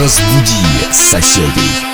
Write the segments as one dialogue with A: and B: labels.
A: Разбуди соседей.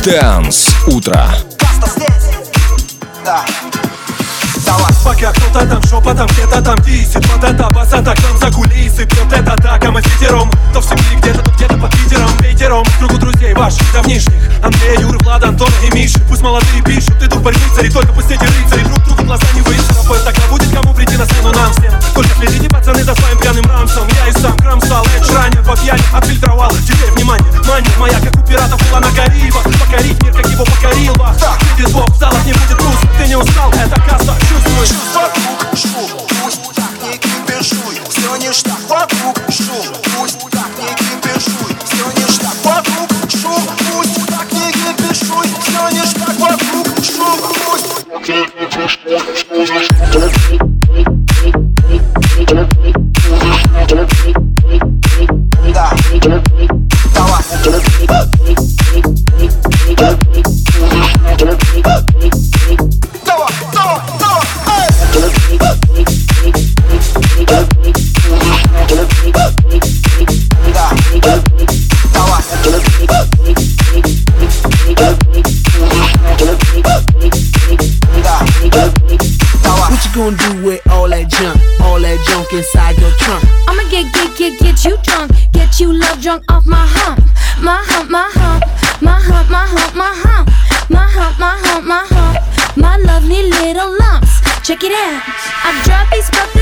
A: Dance утро.
B: Да. Давай.
C: Пока кто-то там шепотом где-то там висит Вот эта баса так там за кулисы пьет Это так, а мы с ветером То в Сибири где-то, то где-то под Питером Ветером в кругу друзей ваших давнишних. Андрей, Юры, Влад, Антон и Миши Пусть молодые пишут, иду в борьбу цари Только пусть эти рыцари. Друг другу глаза не выше Пусть тогда будет кому прийти на сцену нам всем. Только следите
D: Christian. Check it out. I drop these broken.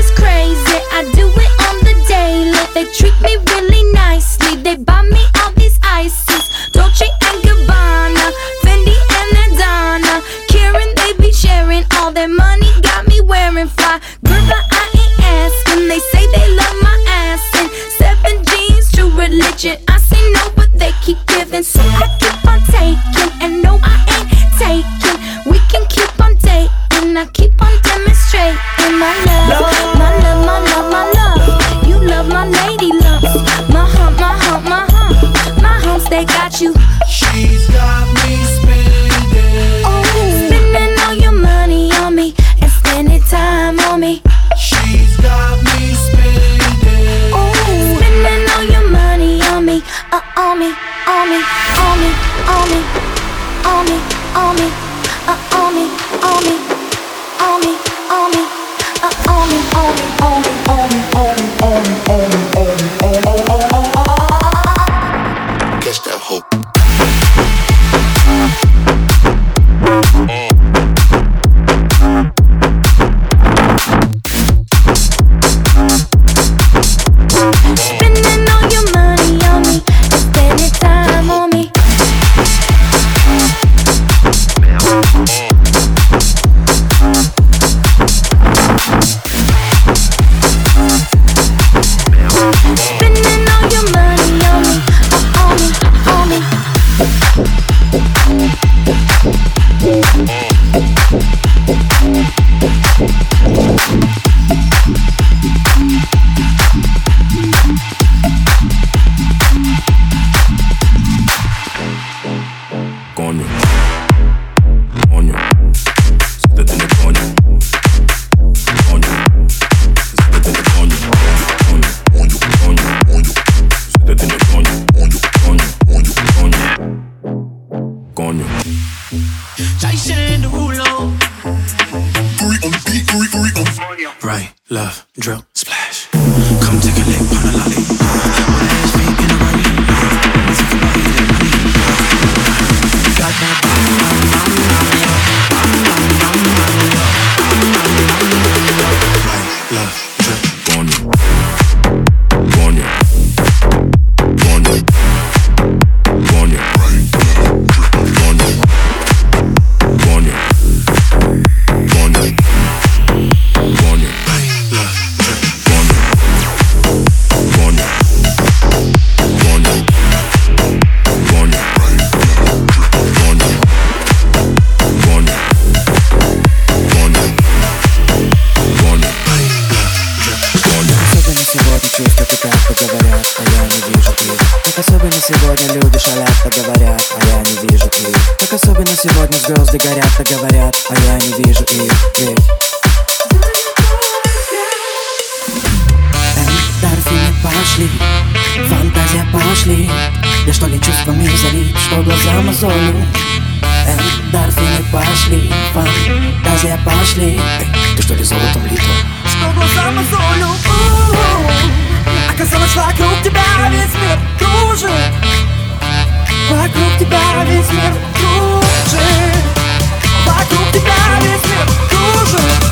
D: they got you.
E: пошли. Фантазия пошли. Я что ли чувствами залит, что глаза мозолю Эндорфины пошли. Фантазия пошли. Эй, ты что ли золотом лита?
F: Что глаза мозолю Оказалось вокруг тебя весь мир кружит. Вокруг тебя весь мир кружит. Вокруг тебя весь мир кружит.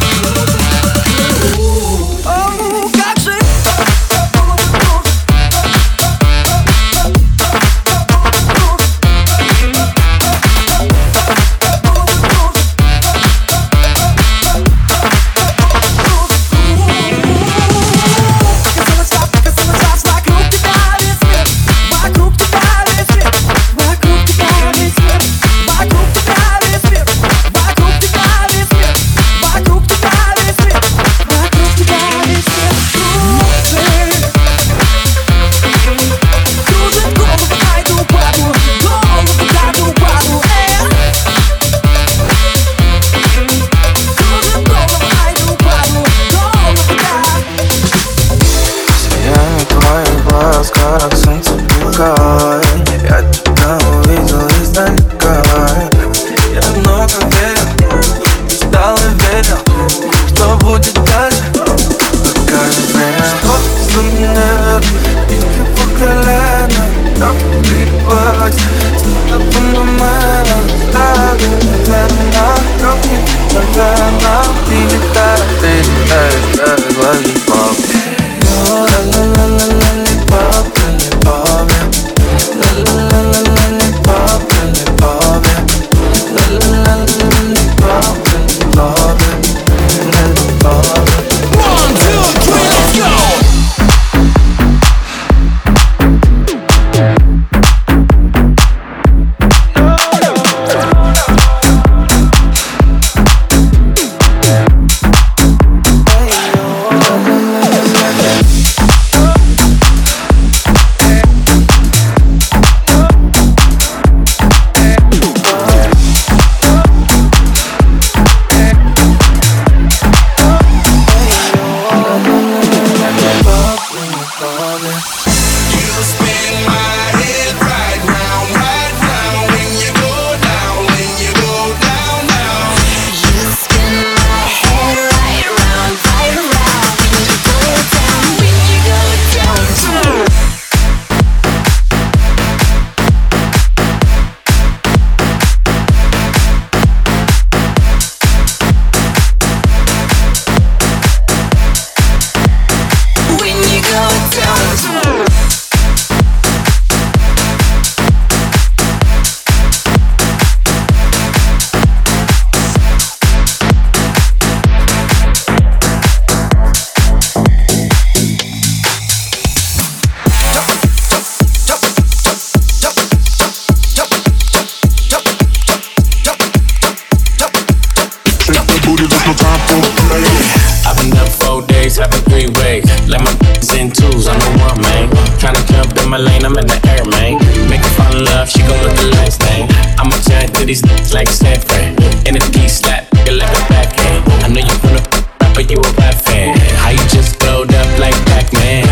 G: Days, having three ways. Let my in twos, I'm the one, man. Tryna jump in my lane, I'm in the air, man. Make her fall in love, she gon' look the last thing. I'm a giant to these niggas like San Fran. In a D slap, nigga like a backhand. I know you wanna rapper, you a rap fan. How you just glowed up like Pac-Man?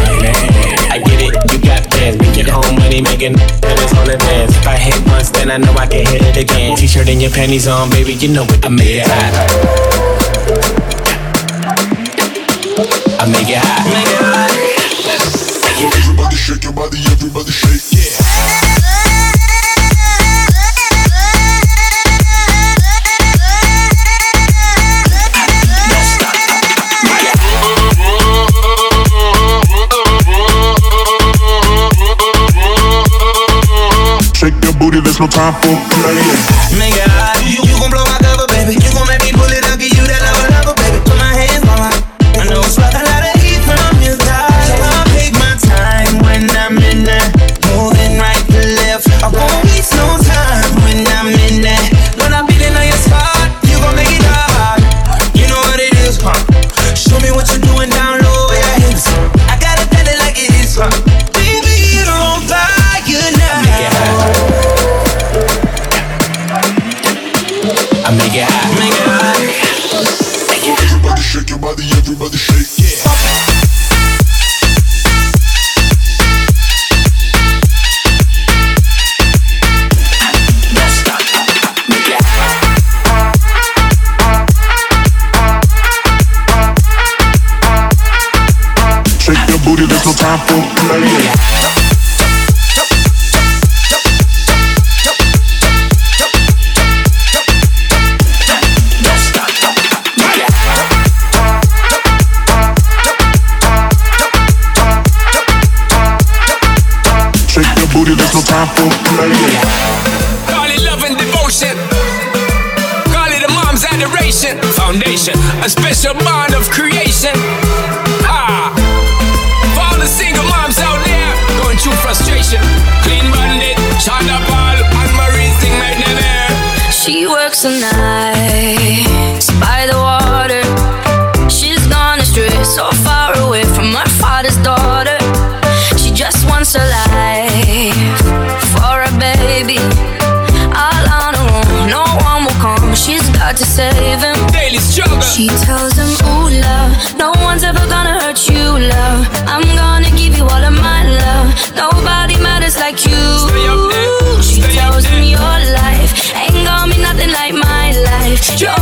G: I get it, you got plans. Make your own money, making is on advance. If I hit once, then I know I can hit it again. T-shirt and your panties on, baby, you know what I it hot. I make it hot. Make it hot.
H: Everybody shake your body, everybody shake. Yeah. Shake your booty, there's no time for playing.
I: Nigga, tried to
J: save him.
K: Daily struggle.
J: She tells him, Ooh, love, no one's ever gonna hurt you, love. I'm gonna give you all of my love. Nobody matters like you. She tells him, Your life ain't gonna be nothing like my life.
L: Your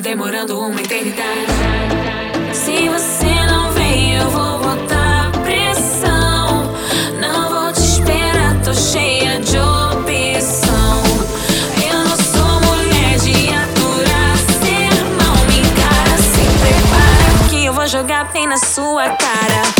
L: demorando uma eternidade. Se você não vem, eu vou botar pressão. Não vou te esperar, tô cheia de opção. Eu não sou mulher de aturar sermão. Me encara se prepara que eu vou jogar bem na sua cara.